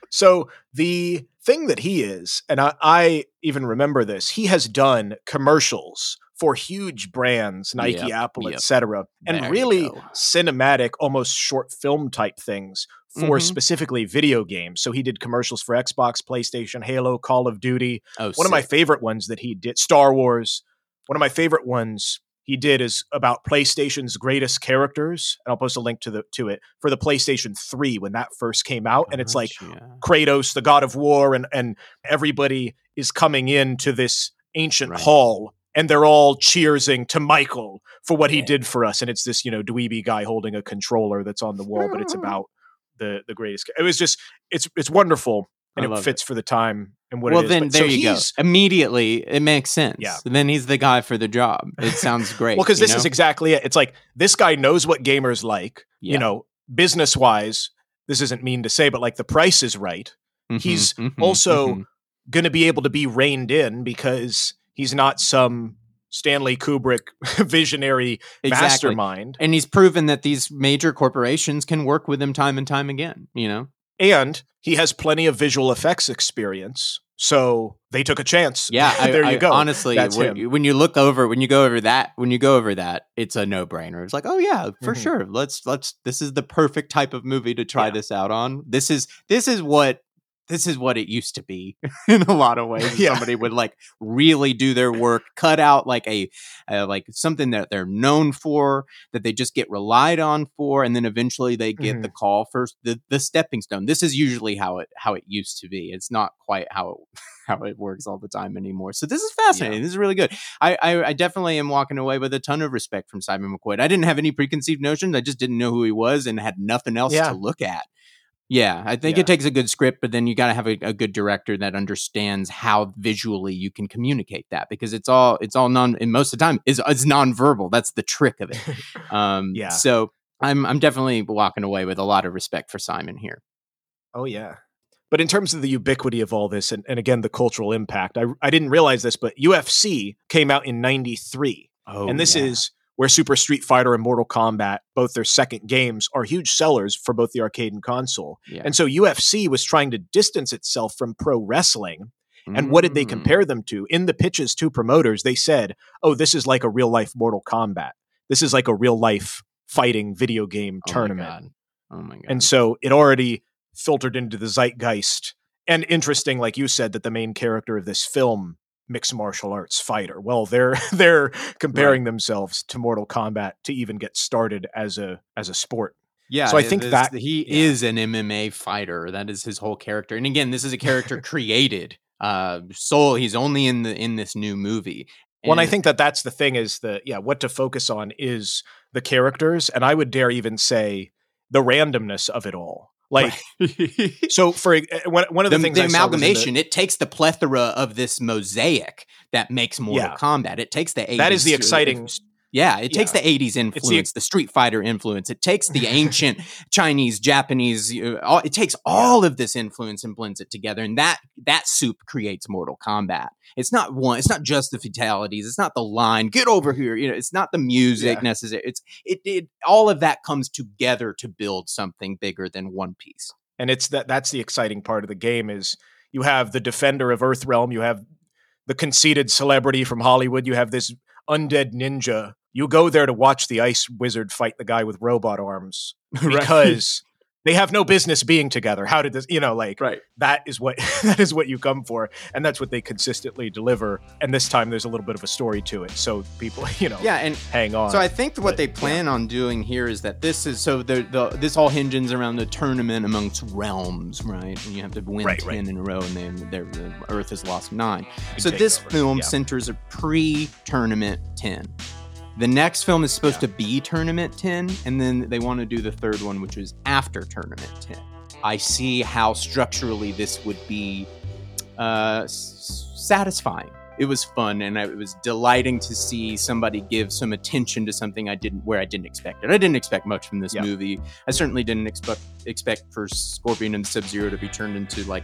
So the thing that he is, and I, I even remember this, he has done commercials for huge brands, Nike, Yep, Apple, yep. etc., and There really cinematic, almost short film type things for Mhm. specifically video games. So he did commercials for Xbox, PlayStation, Halo, Call of Duty. Oh, One of my favorite ones that he did, Star Wars. One of my favorite ones he did is about PlayStation's greatest characters, and I'll post a link to the to it for the PlayStation 3 when that first came out, and it's like Gotcha. Kratos, the god of war, and and everybody is coming into this ancient Right. hall, and they're all cheersing to Michael for what he Yeah. did for us. And it's this, you know, dweeby guy holding a controller that's on the wall, but it's about the the greatest. It was just it's it's wonderful, and I it fits for the time and what well, it is. then But- there so you go. Immediately, it makes sense. Yeah. Then he's the guy for the job. It sounds great. Well, because this is exactly it. It's like this guy knows what gamers like. Yeah. You know, business wise, this isn't mean to say, but like the price is right. Mhm, he's mhm, also mhm. going to be able to be reined in because he's not some Stanley Kubrick visionary Exactly. mastermind. and he's proven that these major corporations can work with him time and time again. You know, And he has plenty of visual effects experience. So they took a chance. yeah. I, there you I- go. Honestly, when, when you look over, when you go over that, when you go over that, it's a no brainer. It's like, oh yeah, for Mhm. sure. Let's let's. This is the perfect type of movie to try Yeah. this out on. This is this is what. This is what it used to be in a lot of ways. Yeah. Somebody would like really do their work, cut out like a uh, like something that they're known for, that they just get relied on for, and then eventually they get the call first, the the stepping stone. This is usually how it how it used to be. It's not quite how it how it works all the time anymore. So this is fascinating. This is really good. I, I I definitely am walking away with a ton of respect from Simon McQuoid. I didn't have any preconceived notions. I just didn't know who he was and had nothing else Yeah. to look at. Yeah, I think Yeah. it takes a good script, but then you got to have a, a good director that understands how visually you can communicate that because it's all it's all non. And most of the time, is it's nonverbal. That's the trick of it. Um, Yeah. So I'm I'm definitely walking away with a lot of respect for Simon here. Oh yeah. But in terms of the ubiquity of all this, and, and again the cultural impact, I I didn't realize this, but UFC came out in '93, Oh, and this is where Super Street Fighter and Mortal Kombat, both their second games, are huge sellers for both the arcade and console. yeah. And so UFC was trying to distance itself from pro wrestling. And what did they Mm. compare them to? In the pitches to promoters, they said, "Oh, this is like a real life Mortal Kombat. This is like a real life fighting video game Oh my tournament. God. Oh my god. And so it already filtered into the zeitgeist. And interesting, like you said, that the main character of this film, mixed martial arts fighter. Well, they're they're comparing themselves to Mortal Kombat to even get started as a as a sport. Yeah, So I think that- he yeah. is an MMA fighter. That is his whole character. And again, this is a character created. Uh, Soul. He's only in the in this new movie. Well, and I think that that's the thing is the yeah, what to focus on is the characters, and I would dare even say the randomness of it all. Like so, for e- eh, one one of the, the, things the I saw was the- amalgamation. it takes the plethora of this mosaic that makes Mortal Yeah. Kombat. It takes the 80s, That is the exciting- Yeah, it takes Yeah. the 80s influence, the, Street Fighter influence. It takes the ancient Chinese, Japanese. Uh, all, it takes all of this influence and blends it together, and that that soup creates Mortal Kombat. It's not one. It's not just the fatalities. It's not the line. Get over here. You know. It's not the music Yeah. necessary. It's it, it. All of that comes together to build something bigger than one piece. and it's that that's the exciting part of the game is you have the defender of Earthrealm, you have the conceited celebrity from Hollywood, you have this undead ninja. You go there to watch the ice wizard fight the guy with robot arms because they have no business being together. How did this, you know, like right. that is what that is what you come for and that's what they consistently deliver and this time there's a little bit of a story to it. So people, you know, Yeah, and hang on. So I think what But, they yeah. plan on doing here is that this is so the, the this all hinges around the tournament amongst realms, right? And you have to win Right, ten right. in a row, and then their the Earth has lost nine. Big so this takeover. film Yeah. centers a pre-tournament ten. The next film is supposed to be tournament ten, and then they want to do the third one, which is after tournament ten. I see how structurally this would be uh, satisfying. It was fun, and it was delighting to see somebody give some attention to something I didn't, where I didn't expect it. I didn't expect much from this Yeah. movie. I certainly didn't expect expect for Scorpion and Sub Zero to be turned into like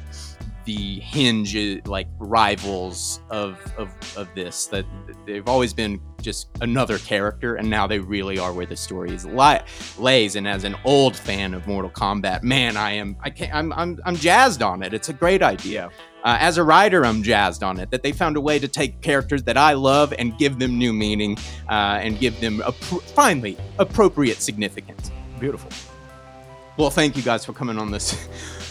the hinge, uh, like rivals of of of this. That they've always been just another character, and now they really are where the story is li- lays. And as an old fan of Mortal Kombat, man, I am I can't, I'm I'm I'm jazzed on it. It's a great idea. Uh, as a writer, I'm jazzed on it that they found a way to take characters that I love and give them new meaning uh, and give them appro- finally appropriate significance. beautiful. Well, thank you guys for coming on this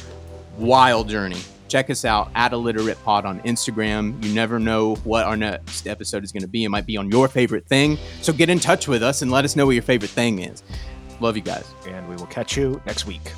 wild journey. Check us out at Illiterate Pod on Instagram. You never know what our next episode is going to be. It might be on your favorite thing. So get in touch with us and let us know what your favorite thing is. Love you guys. And we will catch you next week.